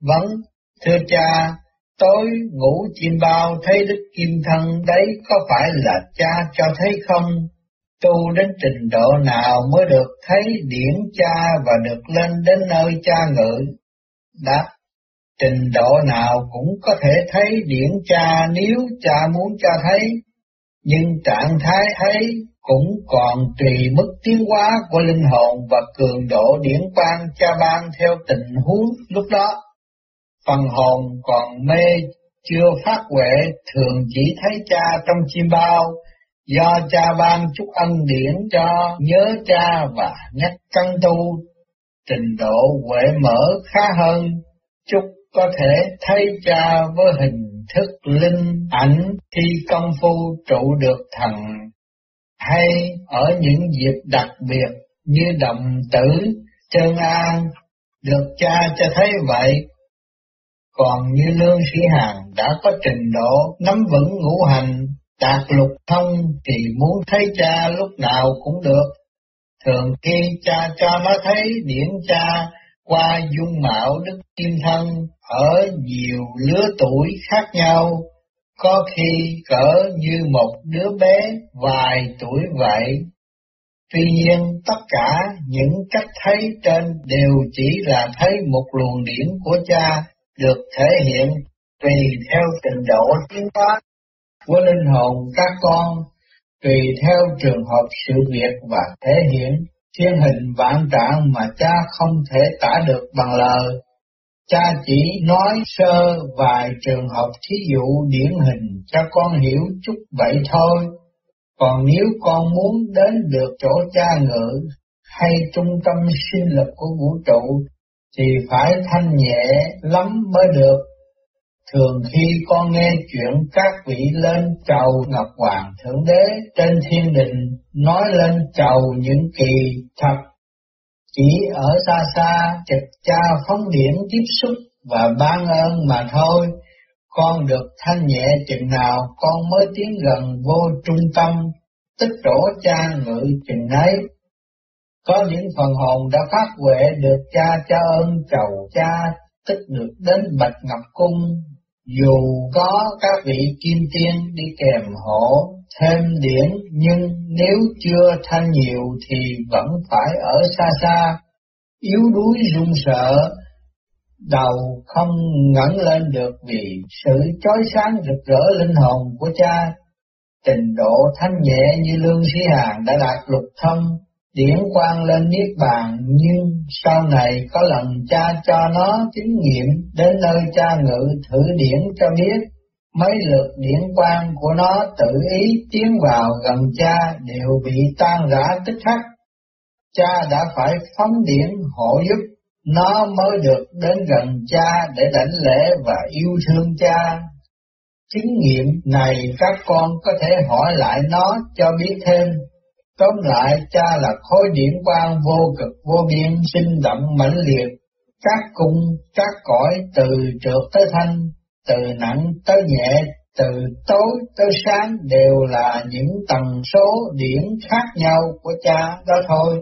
Vâng, thưa cha, tối ngủ chim bao thấy đức kim thân đấy có phải là cha cho thấy không? Tu đến trình độ nào mới được thấy điển cha và được lên đến nơi cha ngự? Đáp, trình độ nào cũng có thể thấy điển cha nếu cha muốn cha thấy, nhưng trạng thái thấy cũng còn tùy mức tiến hóa của linh hồn và cường độ điển quang cha ban theo tình huống lúc đó. Phần hồn còn mê chưa phát huệ thường chỉ thấy cha trong chim bao, do cha ban chút ân điển cho nhớ cha và nhắc căn tu, trình độ huệ mở khá hơn, chút có thể thấy cha với hình thức linh ảnh khi công phu trụ được thần, hay ở những dịp đặc biệt như động tử, chân an, được cha cho thấy vậy. Còn như lương sĩ hàng đã có trình độ nắm vững ngũ hành, đạt lục thông thì muốn thấy cha lúc nào cũng được. Thường khi cha cho nó thấy điển cha qua dung mạo đức kim thân ở nhiều lứa tuổi khác nhau, có khi cỡ như một đứa bé vài tuổi vậy. Tuy nhiên tất cả những cách thấy trên đều chỉ là thấy một luồng điển của cha được thể hiện tùy theo trình độ tiến hóa của linh hồn các con, tùy theo trường hợp sự việc và thể hiện thiên hình vạn trạng mà cha không thể tả được bằng lời. Cha chỉ nói sơ vài trường hợp thí dụ điển hình cho con hiểu chút vậy thôi. Còn nếu con muốn đến được chỗ cha ngự hay trung tâm sinh lực của vũ trụ thì phải thanh nhẹ lắm mới được. Thường khi con nghe chuyện các vị lên chầu Ngọc Hoàng Thượng Đế trên thiên đình nói lên chầu những kỳ thật, chỉ ở xa xa trực cha phóng điển tiếp xúc và ban ơn mà thôi, con được thanh nhẹ chừng nào con mới tiến gần vô trung tâm, tích trổ cha ngự chừng ấy. Có những phần hồn đã phát huệ được cha cha ơn chầu cha, tức được đến Bạch Ngọc Cung, dù có các vị kim tiên đi kèm hộ thêm điển nhưng nếu chưa thanh nhiều thì vẫn phải ở xa xa, yếu đuối run sợ, đầu không ngẩng lên được vì sự chói sáng rực rỡ linh hồn của cha. Trình độ thanh nhẹ như lương sĩ hàng đã đạt lục thông, điển quang lên niết bàn, nhưng sau này có lần cha cho nó chứng nghiệm đến nơi cha ngự thử điển cho biết, mấy lượt điển quang của nó tự ý tiến vào gần cha đều bị tan rã tích khắc. Cha đã phải phóng điển hộ giúp, nó mới được đến gần cha để đảnh lễ và yêu thương cha. Chứng nghiệm này các con có thể hỏi lại nó cho biết thêm. Tóm lại cha là khối điển quang vô cực vô biên sinh động mãnh liệt, các cung, các cõi từ trượt tới thanh, từ nặng tới nhẹ, từ tối tới sáng đều là những tần số điển khác nhau của cha đó thôi.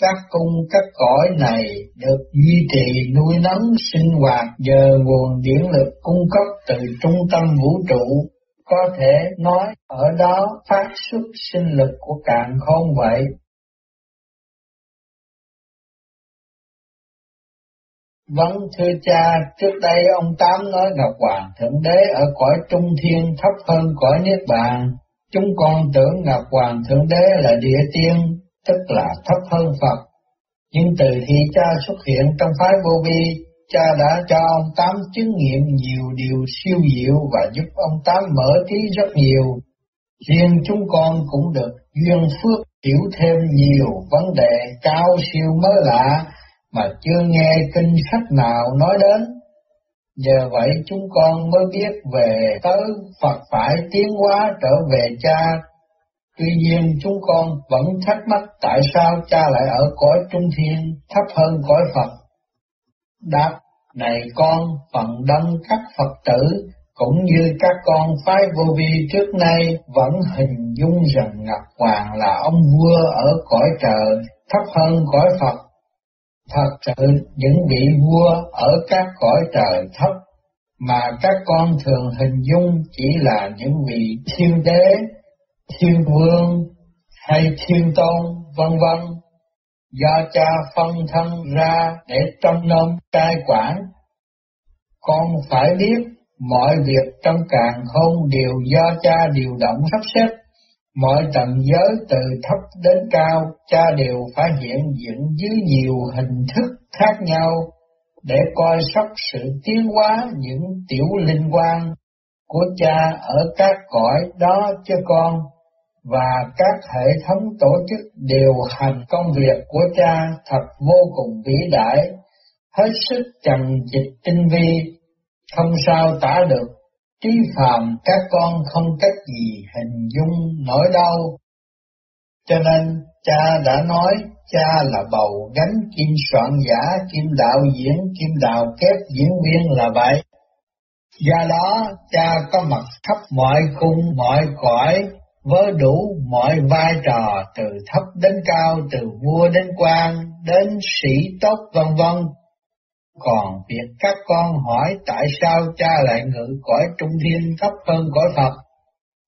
Các cung các cõi này được duy trì nuôi nấng sinh hoạt nhờ nguồn điển lực cung cấp từ trung tâm vũ trụ có thể nói ở đó phát xuất sinh lực của cạn không vậy. Vâng thưa cha, trước đây ông Tám nói gặp Hoàng Thượng Đế ở cõi Trung Thiên thấp hơn cõi Niết Bàn. Chúng con tưởng gặp Hoàng Thượng Đế là địa tiên, tức là thấp hơn Phật. Nhưng từ khi cha xuất hiện trong phái vô vi, cha đã cho ông Tám chứng nghiệm nhiều điều siêu diệu và giúp ông Tám mở trí rất nhiều. Riêng chúng con cũng được duyên phước hiểu thêm nhiều vấn đề cao siêu mới lạ mà chưa nghe kinh sách nào nói đến. Nhờ vậy chúng con mới biết về tới Phật phải tiến hóa trở về cha. Tuy nhiên chúng con vẫn thắc mắc tại sao cha lại ở cõi trung thiên, thấp hơn cõi Phật. Đáp, này con, phần đông các Phật tử, cũng như các con phái vô vi trước nay vẫn hình dung rằng Ngọc Hoàng là ông vua ở cõi trời, thấp hơn cõi Phật. Thật sự những vị vua ở các cõi trời thấp mà các con thường hình dung chỉ là những vị thiên đế, thiên vương hay thiên tôn vân vân do cha phân thân ra để trông nom cai quản. Con phải biết mọi việc trong càng không đều do cha điều động sắp xếp Mọi tầng giới từ thấp đến cao, cha đều phải hiện diện dưới nhiều hình thức khác nhau để coi sóc sự tiến hóa những tiểu linh quan của cha ở các cõi đó cho con và các hệ thống tổ chức điều hành công việc của cha thật vô cùng vĩ đại, hết sức trần dịch tinh vi, không sao tả được trí phàm các con không cách gì hình dung nổi đâu. Cho nên cha đã nói cha là bầu gánh kim soạn giả, kim đạo diễn, kim đạo kép diễn viên là vậy. Do đó cha có mặt khắp mọi cung, mọi cõi, với đủ mọi vai trò từ thấp đến cao, từ vua đến quan, đến sĩ tốt vân vân còn việc các con hỏi tại sao cha lại ngự cõi trung thiên thấp hơn cõi Phật,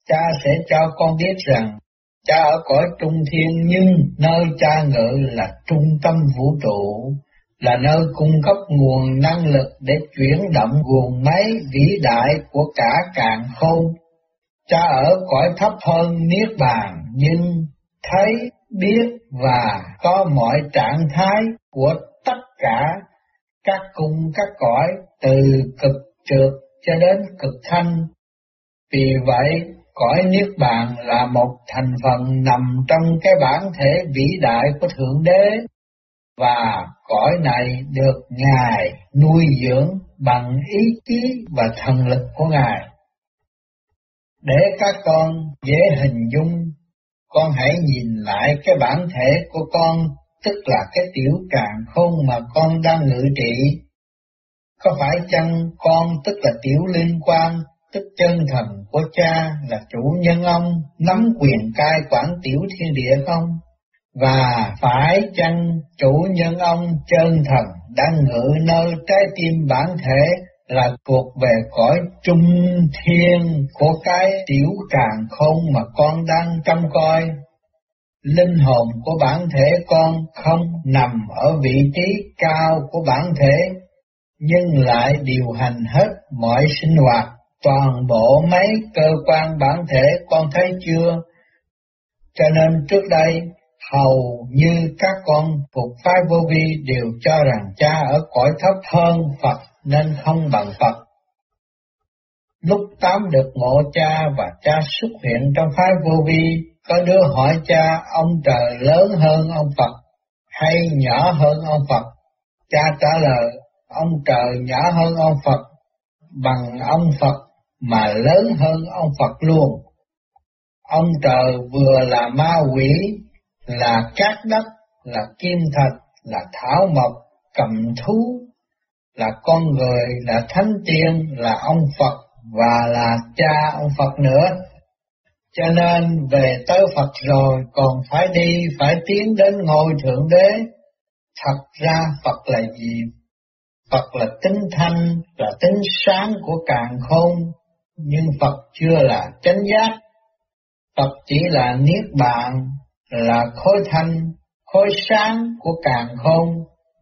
cha sẽ cho con biết rằng cha ở cõi trung thiên nhưng nơi cha ngự là trung tâm vũ trụ, là nơi cung cấp nguồn năng lực để chuyển động nguồn máy vĩ đại của cả càng khôn. Cha ở cõi thấp hơn Niết Bàn nhưng thấy, biết và có mọi trạng thái của tất cả các cung các cõi từ cực trượt cho đến cực thanh. Vì vậy, cõi Niết Bàn là một thành phần nằm trong cái bản thể vĩ đại của Thượng Đế, và cõi này được Ngài nuôi dưỡng bằng ý chí và thần lực của Ngài. Để các con dễ hình dung, con hãy nhìn lại cái bản thể của con tức là cái tiểu càng khôn mà con đang ngự trị. Có phải chăng con tức là tiểu liên quan, tức chân thần của cha là chủ nhân ông, nắm quyền cai quản tiểu thiên địa không? Và phải chăng chủ nhân ông chân thần đang ngự nơi trái tim bản thể là thuộc về cõi trung thiên của cái tiểu càng khôn mà con đang trông coi linh hồn của bản thể con không nằm ở vị trí cao của bản thể, nhưng lại điều hành hết mọi sinh hoạt, toàn bộ mấy cơ quan bản thể con thấy chưa? Cho nên trước đây, hầu như các con thuộc phái vô vi đều cho rằng cha ở cõi thấp hơn Phật nên không bằng Phật. Lúc tám được ngộ cha và cha xuất hiện trong phái vô vi có đứa hỏi cha ông trời lớn hơn ông Phật hay nhỏ hơn ông Phật? Cha trả lời ông trời nhỏ hơn ông Phật bằng ông Phật mà lớn hơn ông Phật luôn. Ông trời vừa là ma quỷ, là cát đất, là kim thạch, là thảo mộc, cầm thú, là con người, là thánh tiên, là ông Phật và là cha ông Phật nữa. Cho nên về tới Phật rồi còn phải đi, phải tiến đến ngôi Thượng Đế. Thật ra Phật là gì? Phật là tính thanh, là tính sáng của càng khôn, nhưng Phật chưa là chánh giác. Phật chỉ là niết bàn, là khối thanh, khối sáng của càng khôn,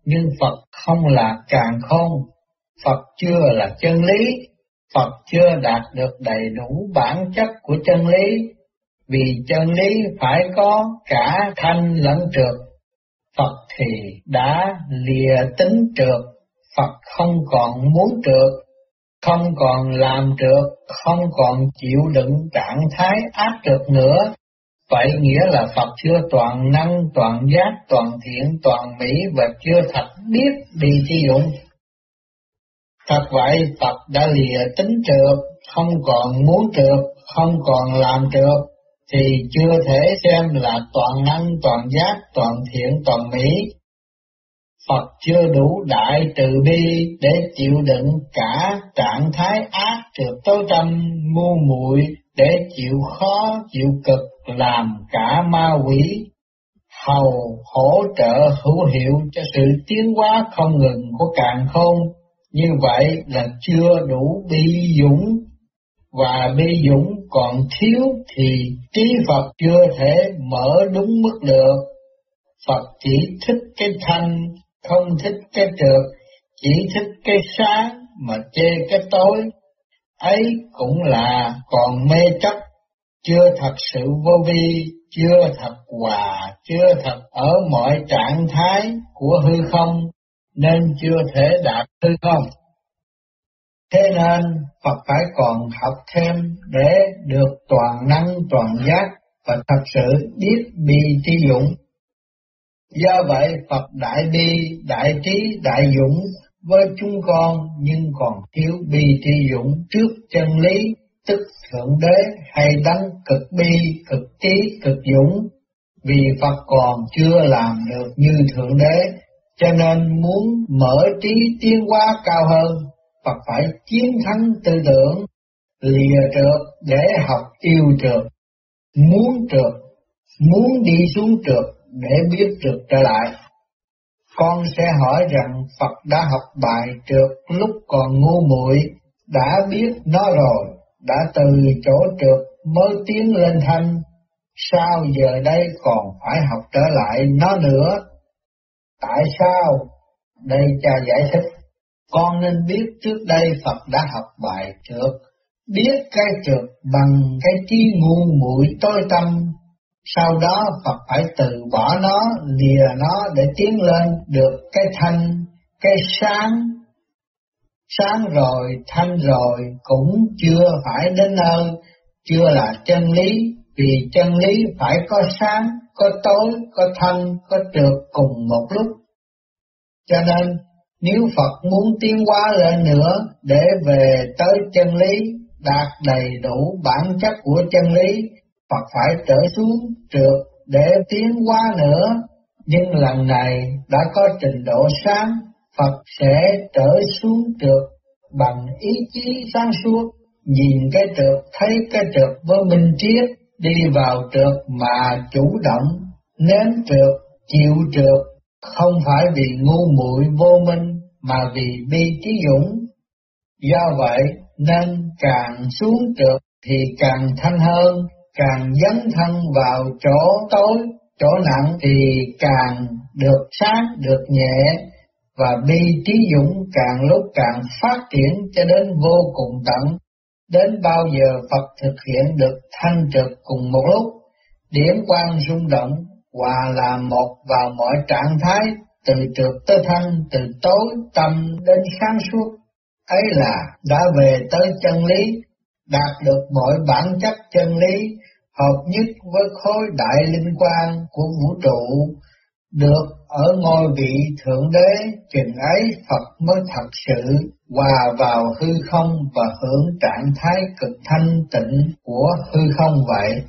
nhưng Phật không là càng khôn. Phật chưa là chân lý, Phật chưa đạt được đầy đủ bản chất của chân lý, vì chân lý phải có cả thanh lẫn trượt. Phật thì đã lìa tính trượt, Phật không còn muốn trượt, không còn làm trượt, không còn chịu đựng trạng thái ác trượt nữa. Vậy nghĩa là Phật chưa toàn năng, toàn giác, toàn thiện, toàn mỹ và chưa thật biết đi thi dụng. Thật vậy, Phật đã lìa tính trượt, không còn muốn trượt, không còn làm trượt, thì chưa thể xem là toàn năng, toàn giác, toàn thiện, toàn mỹ. Phật chưa đủ đại từ bi để chịu đựng cả trạng thái ác trượt tối tâm ngu muội để chịu khó chịu cực làm cả ma quỷ hầu hỗ trợ hữu hiệu cho sự tiến hóa không ngừng của càng khôn. Như vậy là chưa đủ bi dũng và bi dũng còn thiếu thì trí Phật chưa thể mở đúng mức được. Phật chỉ thích cái thanh, không thích cái trượt, chỉ thích cái sáng mà chê cái tối. Ấy cũng là còn mê chấp, chưa thật sự vô vi, chưa thật hòa, chưa thật ở mọi trạng thái của hư không, nên chưa thể đạt hư không. Thế nên Phật phải còn học thêm để được toàn năng toàn giác và thật sự biết bi trí dũng. Do vậy Phật đại bi, đại trí, đại dũng với chúng con nhưng còn thiếu bi trí dũng trước chân lý, tức Thượng Đế hay đấng cực bi, cực trí, cực dũng. Vì Phật còn chưa làm được như Thượng Đế, cho nên muốn mở trí tiến hóa cao hơn Phật phải chiến thắng tư tưởng, lìa trượt để học yêu trượt, muốn trượt, muốn đi xuống trượt để biết trượt trở lại. Con sẽ hỏi rằng Phật đã học bài trượt lúc còn ngu muội, đã biết nó rồi, đã từ chỗ trượt mới tiến lên thanh, sao giờ đây còn phải học trở lại nó nữa? Tại sao? Đây cha giải thích. Con nên biết trước đây Phật đã học bài trượt, biết cái trượt bằng cái trí ngu muội tối tâm. Sau đó Phật phải từ bỏ nó, lìa nó để tiến lên được cái thanh, cái sáng. Sáng rồi, thanh rồi cũng chưa phải đến nơi, chưa là chân lý, vì chân lý phải có sáng, có tối, có thanh, có trượt cùng một lúc. Cho nên nếu Phật muốn tiến hóa lên nữa để về tới chân lý, đạt đầy đủ bản chất của chân lý, Phật phải trở xuống trượt để tiến hóa nữa. Nhưng lần này đã có trình độ sáng, Phật sẽ trở xuống trượt bằng ý chí sáng suốt, nhìn cái trượt thấy cái trượt với minh triết, đi vào trượt mà chủ động, nếm trượt, chịu trượt, không phải vì ngu muội vô minh mà vì bi trí dũng. Do vậy nên càng xuống trượt thì càng thanh hơn, càng dấn thân vào chỗ tối, chỗ nặng thì càng được sáng, được nhẹ, và bi trí dũng càng lúc càng phát triển cho đến vô cùng tận. Đến bao giờ Phật thực hiện được thanh trực cùng một lúc, điểm quan rung động, hòa là một vào mọi trạng thái từ trượt tới thanh, từ tối tâm đến sáng suốt, ấy là đã về tới chân lý, đạt được mọi bản chất chân lý, hợp nhất với khối đại linh quan của vũ trụ, được ở ngôi vị Thượng Đế, chừng ấy Phật mới thật sự hòa vào hư không và hưởng trạng thái cực thanh tịnh của hư không vậy.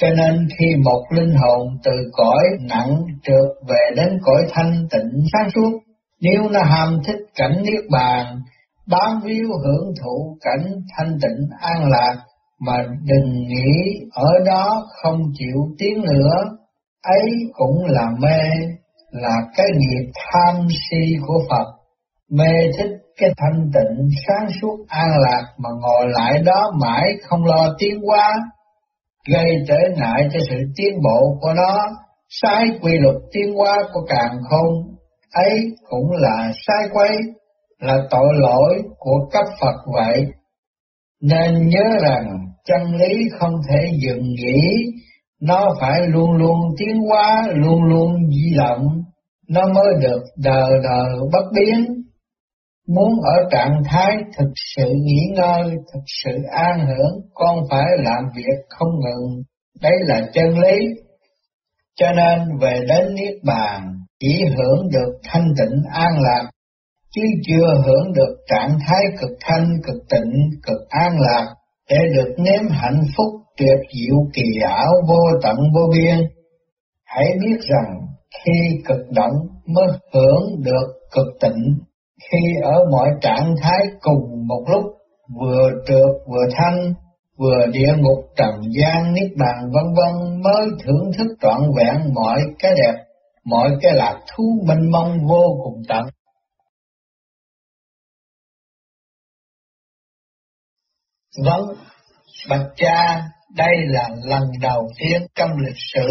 Cho nên khi một linh hồn từ cõi nặng trượt về đến cõi thanh tịnh sáng suốt, nếu nó ham thích cảnh niết bàn, bám víu hưởng thụ cảnh thanh tịnh an lạc, mà đừng nghĩ ở đó không chịu tiến nữa, ấy cũng là mê, là cái nghiệp tham si của Phật, mê thích cái thanh tịnh sáng suốt an lạc mà ngồi lại đó mãi không lo tiến hóa gây trở ngại cho sự tiến bộ của nó, sai quy luật tiến hóa của càng khôn, ấy cũng là sai quay, là tội lỗi của cấp Phật vậy. Nên nhớ rằng chân lý không thể dừng nghỉ, nó phải luôn luôn tiến hóa, luôn luôn di động, nó mới được đời đời bất biến. Muốn ở trạng thái thực sự nghỉ ngơi, thực sự an hưởng, con phải làm việc không ngừng. Đấy là chân lý. Cho nên về đến Niết Bàn, chỉ hưởng được thanh tịnh an lạc, chứ chưa hưởng được trạng thái cực thanh, cực tịnh, cực an lạc, để được nếm hạnh phúc tuyệt diệu kỳ ảo vô tận vô biên. Hãy biết rằng khi cực động mới hưởng được cực tịnh khi ở mọi trạng thái cùng một lúc vừa trượt vừa thanh, vừa địa ngục trần gian niết bàn vân vân mới thưởng thức trọn vẹn mọi cái đẹp, mọi cái lạc thú mênh mông vô cùng tận. Vâng, bạch cha, đây là lần đầu tiên trong lịch sử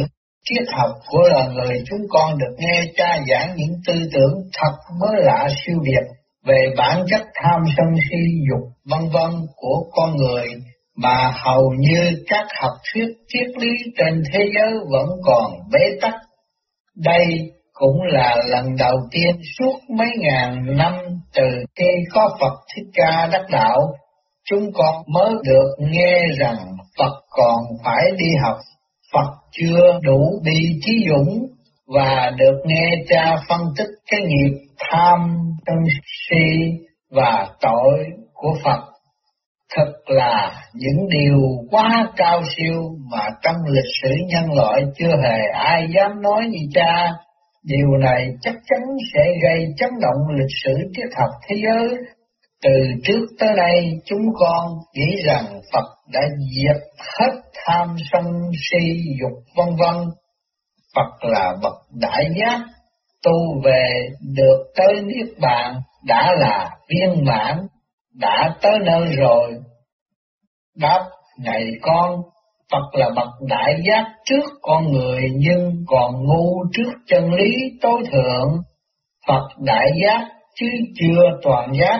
triết học của loài người chúng con được nghe cha giảng những tư tưởng thật mới lạ siêu việt về bản chất tham sân si dục vân vân của con người mà hầu như các học thuyết triết lý trên thế giới vẫn còn bế tắc. Đây cũng là lần đầu tiên suốt mấy ngàn năm từ khi có Phật Thích Ca đắc đạo, chúng con mới được nghe rằng Phật còn phải đi học, Phật chưa đủ đi trí dũng và được nghe cha phân tích cái nghiệp tham, sân si và tội của Phật thật là những điều quá cao siêu mà trong lịch sử nhân loại chưa hề ai dám nói như cha. Điều này chắc chắn sẽ gây chấn động lịch sử triết học thế giới. Từ trước tới nay chúng con nghĩ rằng Phật đã diệt hết tham sân si dục vân vân. Phật là bậc đại giác, tu về được tới Niết Bàn đã là viên mãn đã tới nơi rồi. Đáp, này con, Phật là bậc đại giác trước con người nhưng còn ngu trước chân lý tối thượng. Phật đại giác chứ chưa toàn giác.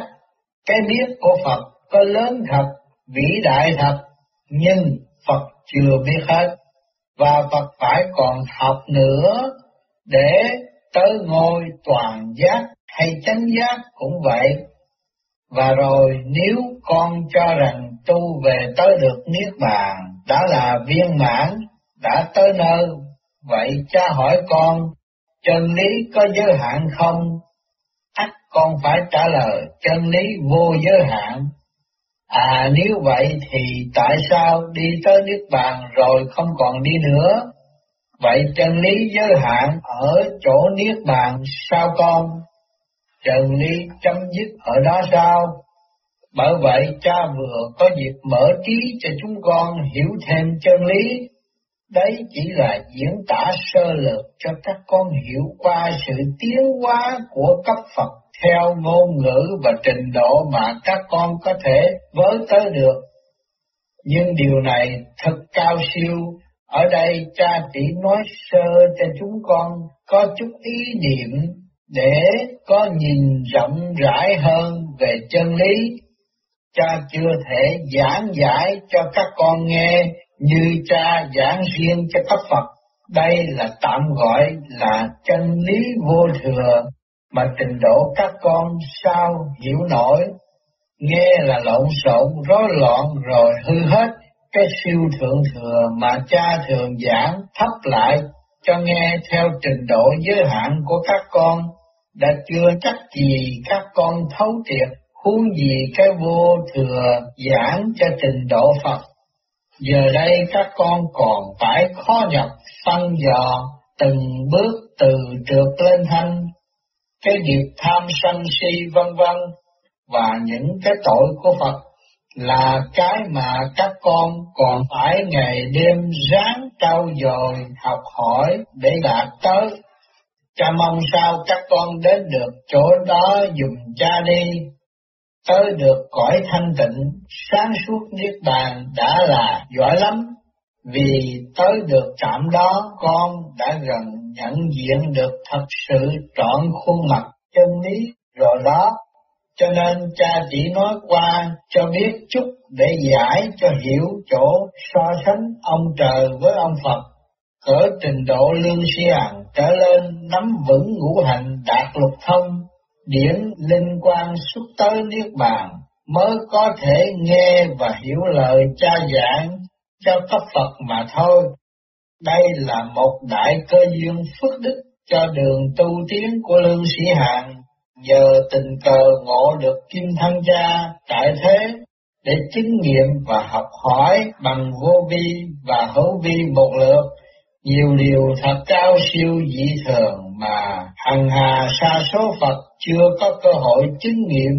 Cái biết của Phật có lớn thật, vĩ đại thật, nhưng Phật chưa biết hết. Và Phật phải còn học nữa để tới ngôi toàn giác hay chánh giác cũng vậy. Và rồi nếu con cho rằng tu về tới được Niết Bàn đã là viên mãn, đã tới nơi, vậy cha hỏi con, chân lý có giới hạn không? Con phải trả lời, chân lý vô giới hạn. À nếu vậy thì tại sao đi tới Niết Bàn rồi không còn đi nữa? Vậy chân lý giới hạn ở chỗ Niết Bàn sao con? Chân lý chấm dứt ở đó sao? Bởi vậy cha vừa có dịp mở trí cho chúng con hiểu thêm chân lý. Đấy chỉ là diễn tả sơ lược cho các con hiểu qua sự tiến hóa của cấp Phật theo ngôn ngữ và trình độ mà các con có thể với tới được. Nhưng điều này thật cao siêu, ở đây cha chỉ nói sơ cho chúng con có chút ý niệm để có nhìn rộng rãi hơn về chân lý cha chưa thể giảng giải cho các con nghe như cha giảng riêng cho các Phật. Đây là tạm gọi là chân lý vô thừa mà trình độ các con sao hiểu nổi. Nghe là lộn xộn, rối loạn rồi hư hết cái siêu thượng thừa mà cha thường giảng thấp lại cho nghe theo trình độ giới hạn của các con đã chưa chắc gì các con thấu triệt huống gì cái vô thừa giảng cho trình độ Phật. Giờ đây các con còn phải khó nhập phân dò từng bước từ trượt lên thanh, cái nghiệp tham sân si vân vân và những cái tội của Phật là cái mà các con còn phải ngày đêm ráng trau dồi học hỏi để đạt tới. Cha mong sao các con đến được chỗ đó dùng cha đi tới được cõi thanh tịnh, sáng suốt niết bàn đã là giỏi lắm, vì tới được trạm đó con đã gần nhận diện được thật sự trọn khuôn mặt chân lý rồi đó. Cho nên cha chỉ nói qua cho biết chút để giải cho hiểu chỗ so sánh ông trời với ông Phật. Cỡ trình độ lương siêng trở lên nắm vững ngũ hành đạt lục thông, điển linh quan xuất tới Niết Bàn, mới có thể nghe và hiểu lời cha giảng cho cấp Phật mà thôi. Đây là một đại cơ duyên phước đức cho đường tu tiến của lương sĩ hạng, nhờ tình cờ ngộ được kim thân cha tại thế để chứng nghiệm và học hỏi bằng vô vi và hữu vi một lượt nhiều điều thật cao siêu dị thường mà hằng hà sa số Phật chưa có cơ hội chứng nghiệm,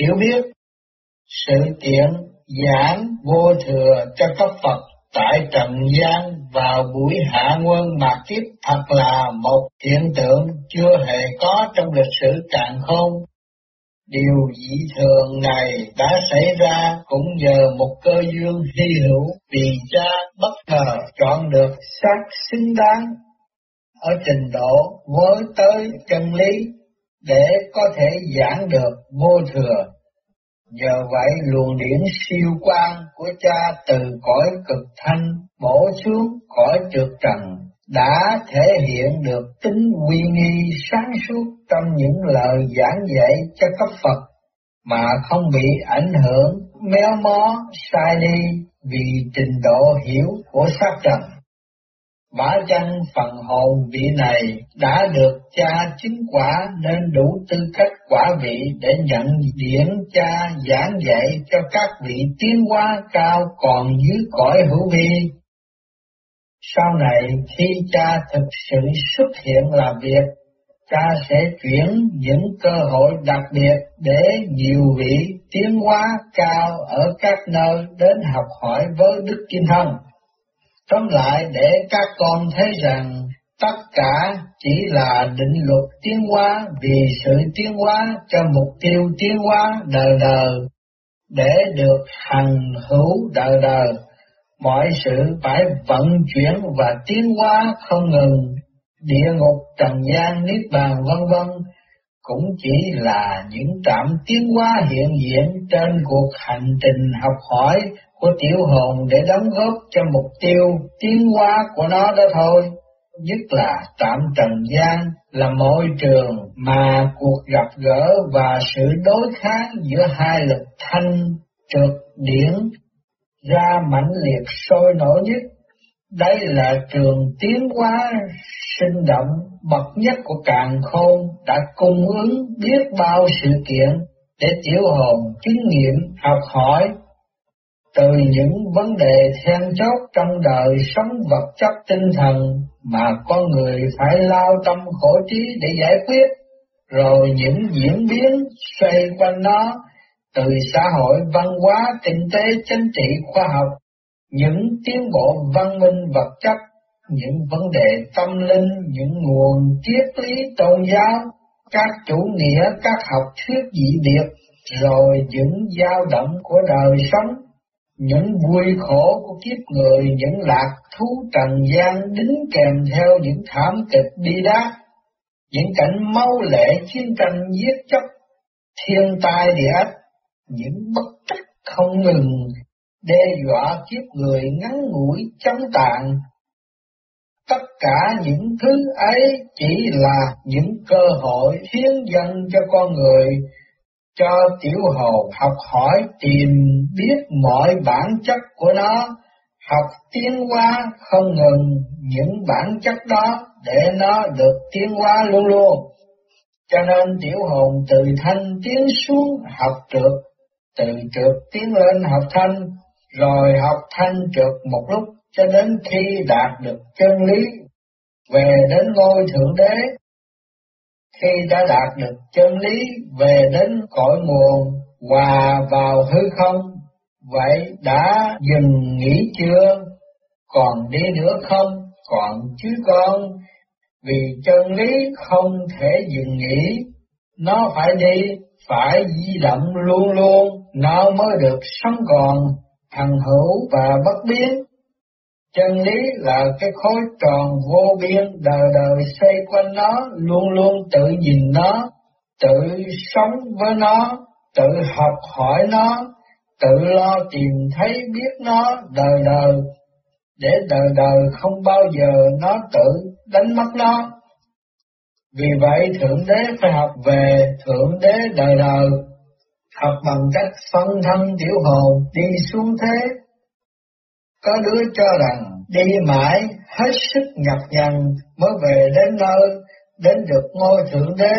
hiểu biết. Sự kiện giảng vô thừa cho các Phật tại trần gian vào buổi hạ quân mạc kiếp thật là một hiện tượng chưa hề có trong lịch sử càng khôn. Điều dị thường này đã xảy ra cũng nhờ một cơ duyên hy hữu vì cha bất ngờ chọn được xác xứng đáng ở trình độ với tới chân lý để có thể giảng được vô thừa Nhờ vậy, luồng điển siêu quang của cha từ cõi cực thanh bổ xuống khỏi trượt trần đã thể hiện được tính uy nghi sáng suốt trong những lời giảng dạy cho cấp Phật mà không bị ảnh hưởng, méo mó, sai đi vì trình độ hiểu của sát trần. Vả chân phần hồn vị này đã được cha chứng quả nên đủ tư cách quả vị để nhận điển cha giảng dạy cho các vị tiến hóa cao còn dưới cõi hữu vi. Sau này khi cha thực sự xuất hiện làm việc, cha sẽ chuyển những cơ hội đặc biệt để nhiều vị tiến hóa cao ở các nơi đến học hỏi với Đức Kim Thân. Tóm lại để các con thấy rằng tất cả chỉ là định luật tiến hóa vì sự tiến hóa cho mục tiêu tiến hóa đời đời để được hằng hữu đời đời. Mọi sự phải vận chuyển và tiến hóa không ngừng, địa ngục trần gian niết bàn vân vân cũng chỉ là những trạm tiến hóa hiện diện trên cuộc hành trình học hỏi của tiểu hồn để đóng góp cho mục tiêu tiến hóa của nó đó thôi. Nhất là trạm trần gian là môi trường mà cuộc gặp gỡ và sự đối kháng giữa hai lực thanh trượt điển ra mãnh liệt sôi nổi nhất. Đây là trường tiến hóa sinh động bậc nhất của càng khôn đã cung ứng biết bao sự kiện để tiểu hồn kinh nghiệm học hỏi từ những vấn đề then chốt trong đời sống vật chất tinh thần mà con người phải lao tâm khổ trí để giải quyết, rồi những diễn biến xoay quanh nó từ xã hội văn hóa, kinh tế, chính trị, khoa học, những tiến bộ văn minh vật chất, những vấn đề tâm linh, những nguồn triết lý tôn giáo, các chủ nghĩa, các học thuyết dị biệt, rồi những dao động của đời sống những vui khổ của kiếp người, những lạc thú trần gian đính kèm theo những thảm kịch bi đát, những cảnh máu lệ chiến tranh giết chóc, thiên tai địa ách, những bất trắc không ngừng đe dọa kiếp người ngắn ngủi chấm tàn. Tất cả những thứ ấy chỉ là những cơ hội hiến dân cho con người cho tiểu hồn học hỏi tìm biết mọi bản chất của nó, học tiến hóa không ngừng những bản chất đó để nó được tiến hóa luôn luôn. Cho nên tiểu hồn từ thanh tiến xuống học được từ trượt tiến lên học thanh, rồi học thanh trượt một lúc cho đến khi đạt được chân lý, về đến ngôi Thượng Đế khi đã đạt được chân lý về đến cõi nguồn hòa vào hư không, vậy đã dừng nghỉ chưa? Còn đi nữa không? Còn chứ con, vì chân lý không thể dừng nghỉ, nó phải đi, phải di động luôn luôn, nó mới được sống còn, hằng hữu và bất biến. Chân lý là cái khối tròn vô biên đời đời xây quanh nó, luôn luôn tự nhìn nó, tự sống với nó, tự học hỏi nó, tự lo tìm thấy biết nó đời đời, để đời đời không bao giờ nó tự đánh mất nó. Vì vậy Thượng Đế phải học về Thượng Đế đời đời, học bằng cách phân thân tiểu hồn đi xuống thế có đứa cho rằng đi mãi hết sức nhập nhằn mới về đến nơi, đến được ngôi thượng đế,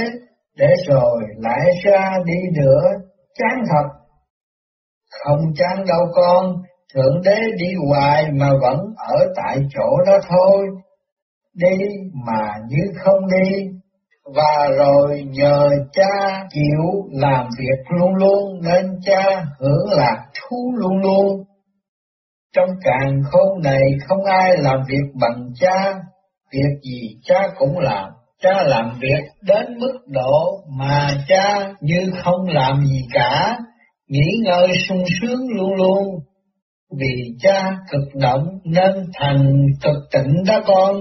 để rồi lại ra đi nữa, chán thật. Không chán đâu con, thượng đế đi hoài mà vẫn ở tại chỗ đó thôi. Đi mà như không đi, và rồi nhờ cha chịu làm việc luôn luôn nên cha hưởng lạc thú luôn luôn. Trong càng khôn này không ai làm việc bằng cha, việc gì cha cũng làm. Cha làm việc đến mức độ mà cha như không làm gì cả, nghỉ ngơi sung sướng luôn luôn. Vì cha cực động nên thành cực tịnh đó con,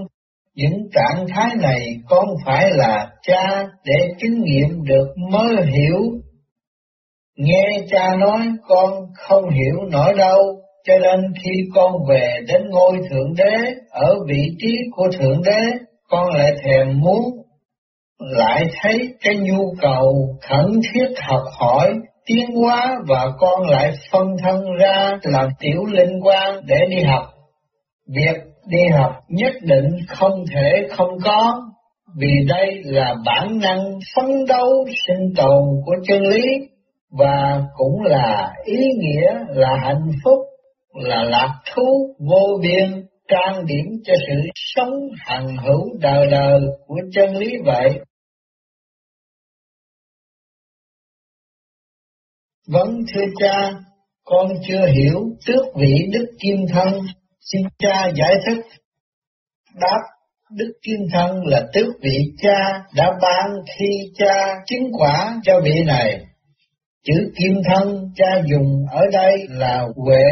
những trạng thái này con phải là cha để kinh nghiệm được mới hiểu. Nghe cha nói con không hiểu nổi đâu, cho nên khi con về đến ngôi Thượng Đế ở vị trí của Thượng Đế, con lại thèm muốn, lại thấy cái nhu cầu khẩn thiết học hỏi, tiến hóa và con lại phân thân ra làm tiểu linh quan để đi học. Việc đi học nhất định không thể không có, vì đây là bản năng phấn đấu sinh tồn của chân lý và cũng là ý nghĩa là hạnh phúc, là lạc thú vô biên trang điểm cho sự sống hằng hữu đời đời của chân lý vậy. Vấn thưa cha, con chưa hiểu tước vị đức kim thân Xin cha giải thích. Đáp, Đức Kim Thân là tước vị cha đã ban khi cha chứng quả cho vị này. Chữ Kim Thân cha dùng ở đây là huệ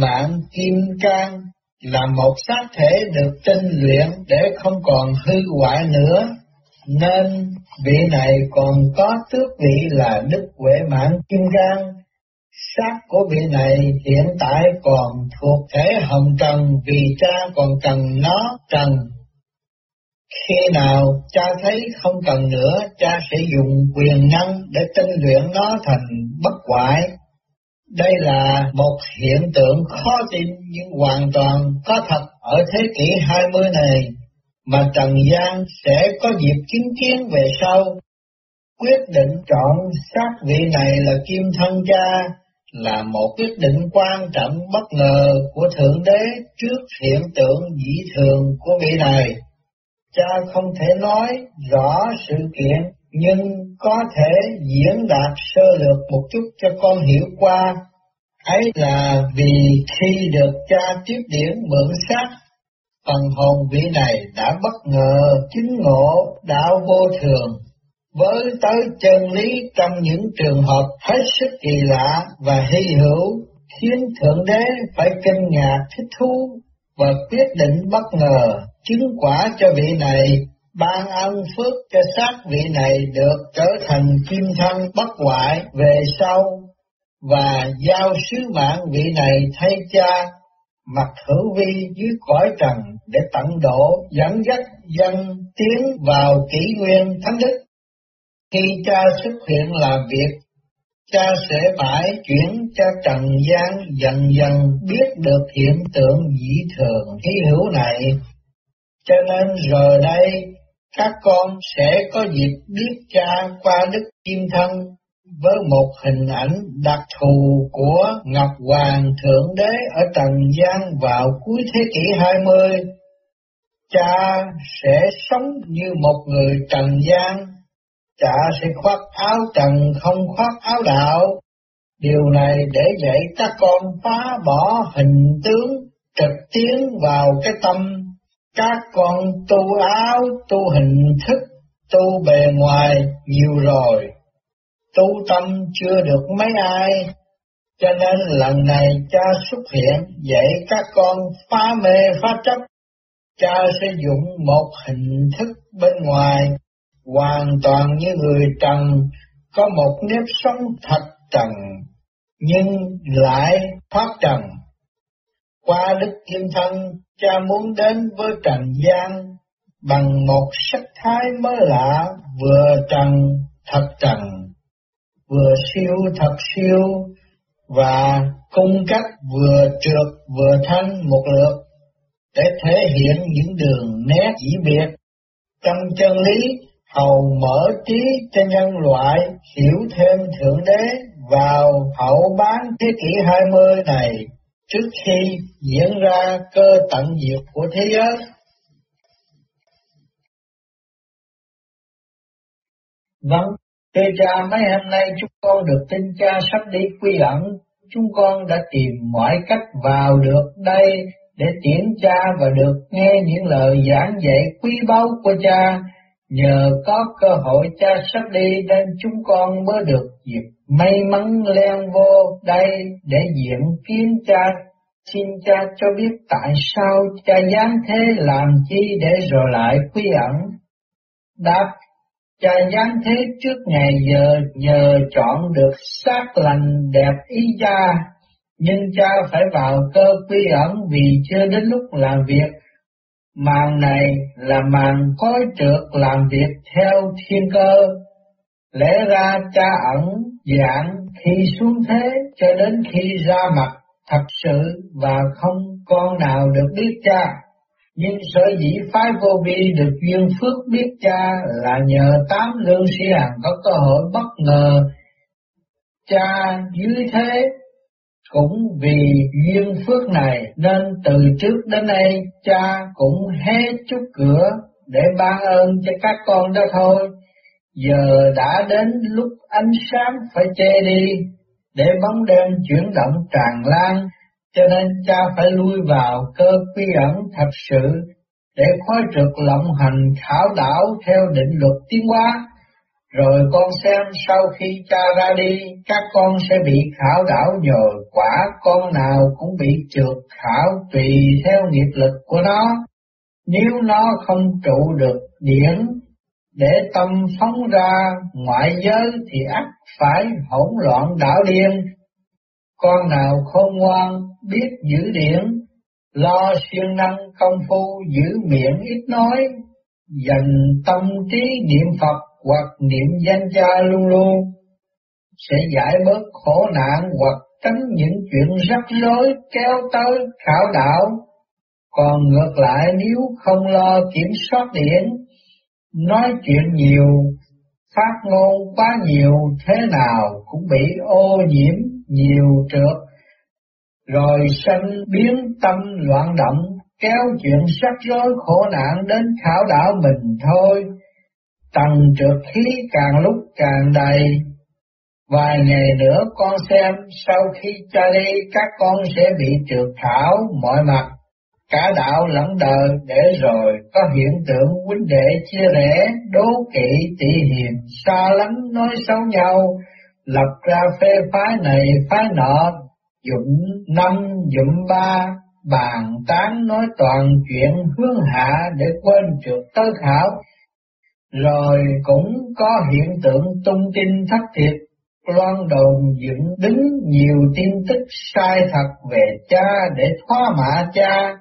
mạng kim cang là một xác thể được tinh luyện để không còn hư hoại nữa, nên vị này còn có tước vị là Đức Huệ Mạng Kim Cang Xác của vị này hiện tại còn thuộc thể hồng trần vì cha còn cần nó trần. Khi nào cha thấy không cần nữa, cha sẽ dùng quyền năng để tinh luyện nó thành bất hoại. Đây là một hiện tượng khó tin nhưng hoàn toàn có thật ở thế kỷ 20 này mà Trần gian sẽ có dịp chứng kiến về sau. Quyết định chọn xác vị này là kim thân cha là một quyết định quan trọng bất ngờ của Thượng Đế trước hiện tượng dị thường của vị này. Cha không thể nói rõ sự kiện, nhưng có thể diễn đạt sơ lược một chút cho con hiểu qua. Ấy là vì khi được cha tiếp điển mượn xác, phần hồn vị này đã bất ngờ chính ngộ đạo vô thường với tới chân lý trong những trường hợp hết sức kỳ lạ và hy hữu, khiến Thượng Đế phải kinh ngạc thích thú và quyết định bất ngờ chứng quả cho vị này, ban ân phước cho xác vị này được trở thành kim thân bất hoại về sau và giao sứ mạng vị này thay cha mặt hữu vi dưới cõi trần để tận độ dẫn dắt dân tiến vào kỷ nguyên thánh đức khi cha xuất hiện làm việc, cha sẽ mãi chuyển cho Trần gian dần dần biết được hiện tượng dị thường hy hữu này. Cho nên giờ đây, các con sẽ có dịp biết cha qua Đức Kim Thân với một hình ảnh đặc thù của Ngọc Hoàng Thượng Đế ở Trần gian vào cuối thế kỷ 20. Cha sẽ sống như một người trần gian Cha sẽ khoác áo trần không khoác áo đạo. Điều này để dạy các con phá bỏ hình tướng, trực tiến vào cái tâm. Các con tu áo, tu hình thức, tu bề ngoài nhiều rồi. Tu tâm chưa được mấy ai, cho nên lần này cha xuất hiện dạy các con phá mê phá chấp. Cha sẽ dùng một hình thức bên ngoài hoàn toàn như người trần, có một nếp sống thật trần, nhưng lại thoát trần. Qua Đức thiên Thân, cha muốn đến với trần gian bằng một sắc thái mới lạ, vừa trần thật trần, vừa siêu thật siêu, và cung cách vừa trượt vừa thanh một lượt, để thể hiện những đường nét chỉ biệt. Trong chân lý hầu mở trí cho nhân loại hiểu thêm Thượng Đế vào hậu bán thế kỷ 20 này trước khi diễn ra cơ tận diệt của thế giới. Vâng, thưa cha mấy hôm nay chúng con được tin cha sắp đi quy ẩn, chúng con đã tìm mọi cách vào được đây để tiễn cha và được nghe những lời giảng dạy quý báu của cha. Nhờ có cơ hội cha sắp đi nên chúng con mới được dịp may mắn len vô đây để diện kiến cha. Xin cha cho biết tại sao cha dám thế làm chi để rồi lại quy ẩn. Đáp, cha dám thế trước ngày giờ nhờ chọn được xác lành đẹp ý cha nhưng cha phải vào cơ quy ẩn vì chưa đến lúc làm việc. Màn này là màn coi trượt làm việc theo thiên cơ. Lẽ ra cha ẩn dạng khi xuống thế cho đến khi ra mặt thật sự và không con nào được biết cha. Nhưng sở dĩ phái vô vi được duyên phước biết cha là nhờ tám lương sĩ hàng có cơ hội bất ngờ cha dưới thế cũng vì duyên phước này nên từ trước đến nay cha cũng hé chút cửa để ban ơn cho các con đó thôi. Giờ đã đến lúc ánh sáng phải che đi, để bóng đêm chuyển động tràn lan, cho nên cha phải lui vào cơ quy ẩn thật sự, để khói trực lộng hành khảo đảo theo định luật tiến hóa rồi con xem sau khi cha ra đi, các con sẽ bị khảo đảo nhồi quả, con nào cũng bị trượt khảo tùy theo nghiệp lực của nó. Nếu nó không trụ được điển để tâm phóng ra ngoại giới thì ắt phải hỗn loạn đảo điên. Con nào khôn ngoan, biết giữ điển, lo siêng năng công phu giữ miệng ít nói, dành tâm trí niệm Phật hoặc niệm danh cha luôn luôn sẽ giải bớt khổ nạn hoặc tránh những chuyện rắc rối kéo tới khảo đạo. Còn ngược lại nếu không lo kiểm soát điển, nói chuyện nhiều, phát ngôn quá nhiều thế nào cũng bị ô nhiễm nhiều trượt, rồi sanh biến tâm loạn động, kéo chuyện rắc rối khổ nạn đến khảo đạo mình thôi tầng trượt khí càng lúc càng đầy. Vài ngày nữa con xem sau khi cha đi các con sẽ bị trượt thảo mọi mặt, cả đạo lẫn đời để rồi có hiện tượng huynh đệ chia rẽ, đố kỵ tị hiềm, xa lắm nói xấu nhau, lập ra phê phái này phái nọ, dụng năm dụng ba, bàn tán nói toàn chuyện hướng hạ để quên trượt tới khảo rồi cũng có hiện tượng tung tin thất thiệt, loan đồn dựng đứng nhiều tin tức sai thật về cha để thoá mạ cha.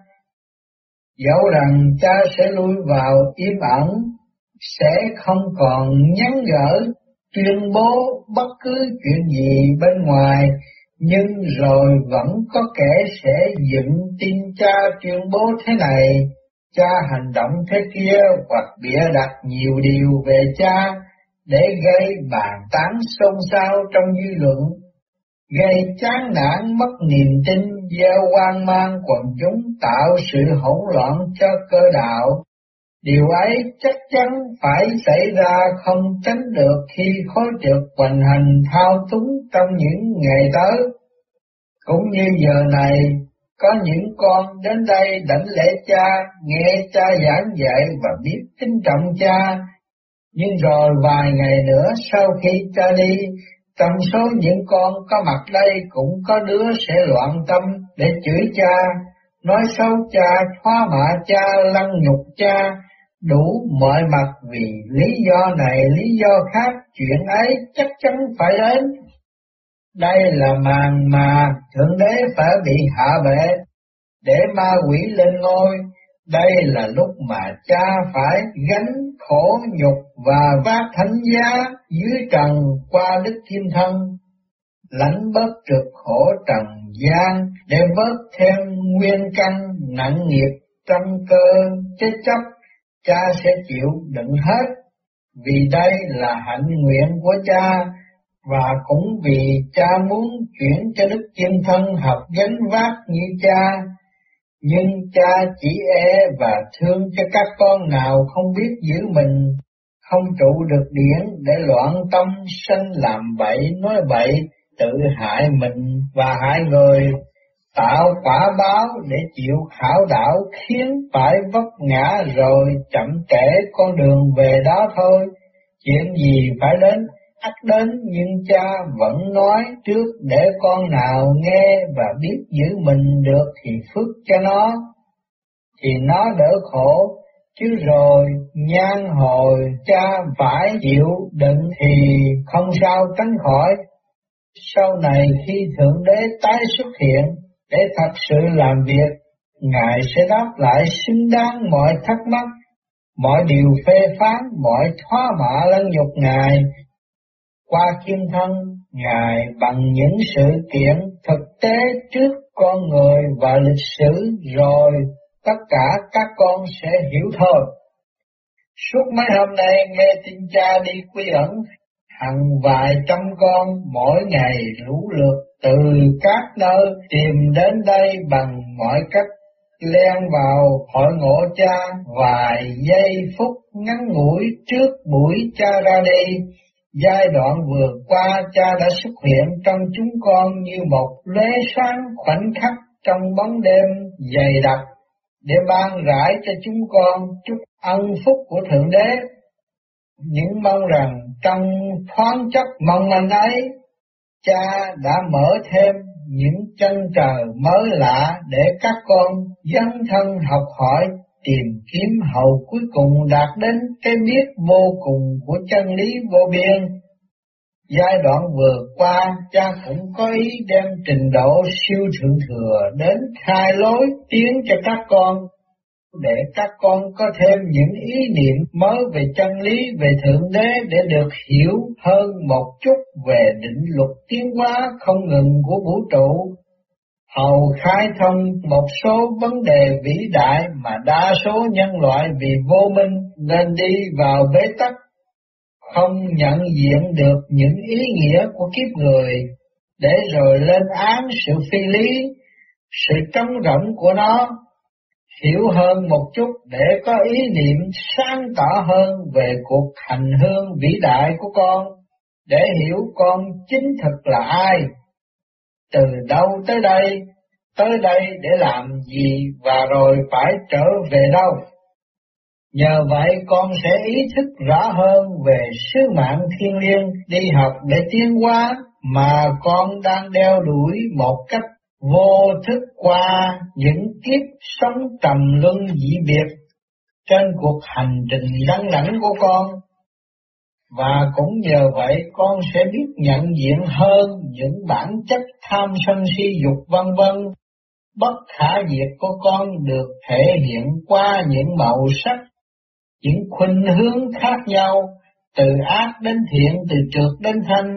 Dẫu rằng cha sẽ lui vào im ẩn, sẽ không còn nhắn gỡ, tuyên bố bất cứ chuyện gì bên ngoài, nhưng rồi vẫn có kẻ sẽ dựng tin cha tuyên bố thế này, cha hành động thế kia hoặc bịa đặt nhiều điều về cha để gây bàn tán xôn xao trong dư luận, gây chán nản mất niềm tin, gieo hoang mang quần chúng tạo sự hỗn loạn cho cơ đạo. Điều ấy chắc chắn phải xảy ra không tránh được khi khối trượt hoành hành thao túng trong những ngày tới. Cũng như giờ này, có những con đến đây đảnh lễ cha, nghe cha giảng dạy và biết kính trọng cha. Nhưng rồi vài ngày nữa sau khi cha đi, trong số những con có mặt đây cũng có đứa sẽ loạn tâm để chửi cha, nói xấu cha, phá mạ cha, lăng nhục cha, đủ mọi mặt vì lý do này, lý do khác, chuyện ấy chắc chắn phải đến đây là màn mà Thượng Đế phải bị hạ bệ, để ma quỷ lên ngôi. Đây là lúc mà cha phải gánh khổ nhục và vác thánh giá dưới trần qua đức kim thân, lãnh bớt trực khổ trần gian để bớt thêm nguyên căn nặng nghiệp trong cơ chết chấp cha sẽ chịu đựng hết, vì đây là hạnh nguyện của cha và cũng vì cha muốn chuyển cho Đức chân Thân học gánh vác như cha, nhưng cha chỉ e và thương cho các con nào không biết giữ mình, không trụ được điển để loạn tâm sanh làm bậy nói bậy tự hại mình và hại người. Tạo quả báo để chịu khảo đảo khiến phải vấp ngã rồi chậm trễ con đường về đó thôi. Chuyện gì phải đến ắt đến nhưng cha vẫn nói trước để con nào nghe và biết giữ mình được thì phước cho nó. Thì nó đỡ khổ, chứ rồi nhan hồi cha phải chịu đựng thì không sao tránh khỏi. Sau này khi thượng đế tái xuất hiện để thật sự làm việc, ngài sẽ đáp lại xứng đáng mọi thắc mắc, mọi điều phê phán, mọi thoá mạ lăng nhục ngài qua kim thân ngài bằng những sự kiện thực tế trước con người và lịch sử rồi tất cả các con sẽ hiểu thôi. Suốt mấy hôm nay nghe tin cha đi quy ẩn, hàng vài trăm con mỗi ngày lũ lượt từ các nơi tìm đến đây bằng mọi cách len vào hội ngộ cha vài giây phút ngắn ngủi trước buổi cha ra đi. Giai đoạn vừa qua cha đã xuất hiện trong chúng con như một lóe sáng khoảnh khắc trong bóng đêm dày đặc để ban rải cho chúng con chút ân phúc của Thượng Đế. Những mong rằng trong thoáng chất mong manh ấy, cha đã mở thêm những chân trời mới lạ để các con dấn thân học hỏi tìm kiếm hậu cuối cùng đạt đến cái biết vô cùng của chân lý vô biên. Giai đoạn vừa qua, cha cũng có ý đem trình độ siêu thượng thừa đến khai lối tiếng cho các con, để các con có thêm những ý niệm mới về chân lý về Thượng Đế để được hiểu hơn một chút về định luật tiến hóa không ngừng của vũ trụ. Hầu khai thông một số vấn đề vĩ đại mà đa số nhân loại vì vô minh nên đi vào bế tắc không nhận diện được những ý nghĩa của kiếp người, để rồi lên án sự phi lý, sự trống rỗng của nó, hiểu hơn một chút để có ý niệm sáng tỏ hơn về cuộc hành hương vĩ đại của con, để hiểu con chính thực là ai, từ đâu tới đây, tới đây để làm gì và rồi phải trở về đâu. Nhờ vậy con sẽ ý thức rõ hơn về sứ mạng thiên liêng đi học để tiến hóa mà con đang đeo đuổi một cách vô thức qua những kiếp sống trầm luân dị biệt trên cuộc hành trình đăng đẳng của con. Và cũng nhờ vậy con sẽ biết nhận diện hơn những bản chất tham sân si dục vân vân. Bất khả diệt của con được thể hiện qua những màu sắc những khuynh hướng khác nhau, từ ác đến thiện, từ trượt đến thanh,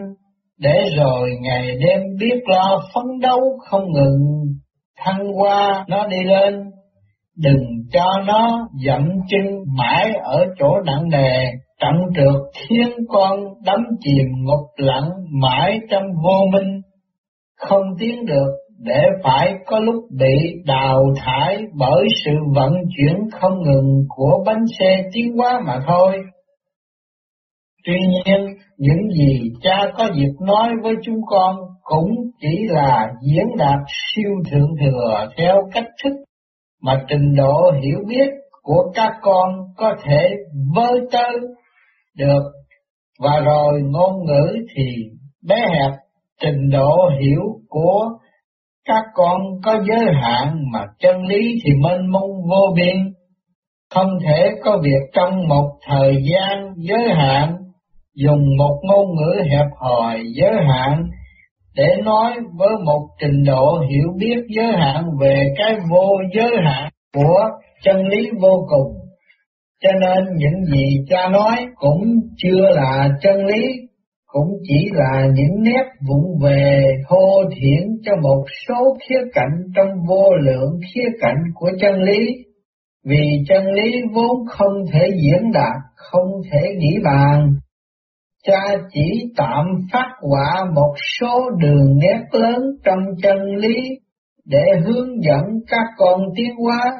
để rồi ngày đêm biết lo phấn đấu không ngừng, thăng qua nó đi lên, đừng cho nó dậm chân mãi ở chỗ nặng nề, tận trượt thiên con đắm chìm ngục lặng mãi trong vô minh, không tiến được để phải có lúc bị đào thải bởi sự vận chuyển không ngừng của bánh xe tiến hóa mà thôi. Tuy nhiên, những gì cha có dịp nói với chúng con cũng chỉ là diễn đạt siêu thượng thừa theo cách thức mà trình độ hiểu biết của các con có thể vơ tới được, và rồi ngôn ngữ thì bé hẹp trình độ hiểu của các con có giới hạn mà chân lý thì mênh mông vô biên, không thể có việc trong một thời gian giới hạn, dùng một ngôn ngữ hẹp hòi giới hạn để nói với một trình độ hiểu biết giới hạn về cái vô giới hạn của chân lý vô cùng. Cho nên những gì cha nói cũng chưa là chân lý cũng chỉ là những nét vụng về thô thiển cho một số khía cạnh trong vô lượng khía cạnh của chân lý, vì chân lý vốn không thể diễn đạt, không thể nghĩ bàn. Cha chỉ tạm phát họa một số đường nét lớn trong chân lý để hướng dẫn các con tiến hóa,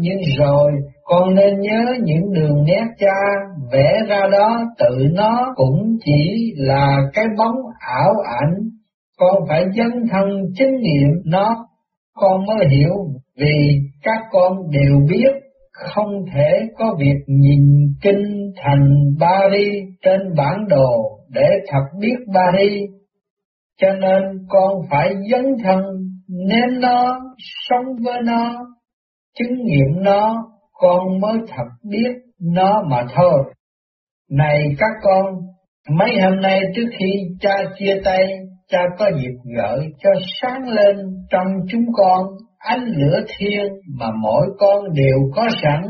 nhưng rồi con nên nhớ những đường nét cha vẽ ra đó tự nó cũng chỉ là cái bóng ảo ảnh. Con phải dấn thân chứng nghiệm nó, con mới hiểu vì các con đều biết không thể có việc nhìn kinh thành Paris trên bản đồ để thật biết Paris. Cho nên con phải dấn thân nên nó, sống với nó, chứng nghiệm nó, con mới thật biết nó mà thôi. Này các con, mấy hôm nay trước khi cha chia tay, cha có dịp gửi cho sáng lên trong chúng con ánh lửa thiên mà mỗi con đều có sẵn.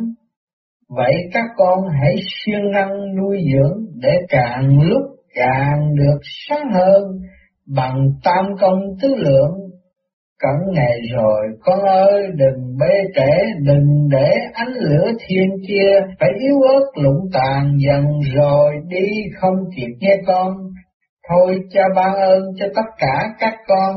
Vậy các con hãy siêng năng nuôi dưỡng để càng lúc càng được sáng hơn bằng tam công tứ lượng. Cẩn ngày rồi, con ơi đừng bê trễ, đừng để ánh lửa thiên kia phải yếu ớt lụng tàn dần rồi đi không kịp nghe con. Thôi cha ban ơn cho tất cả các con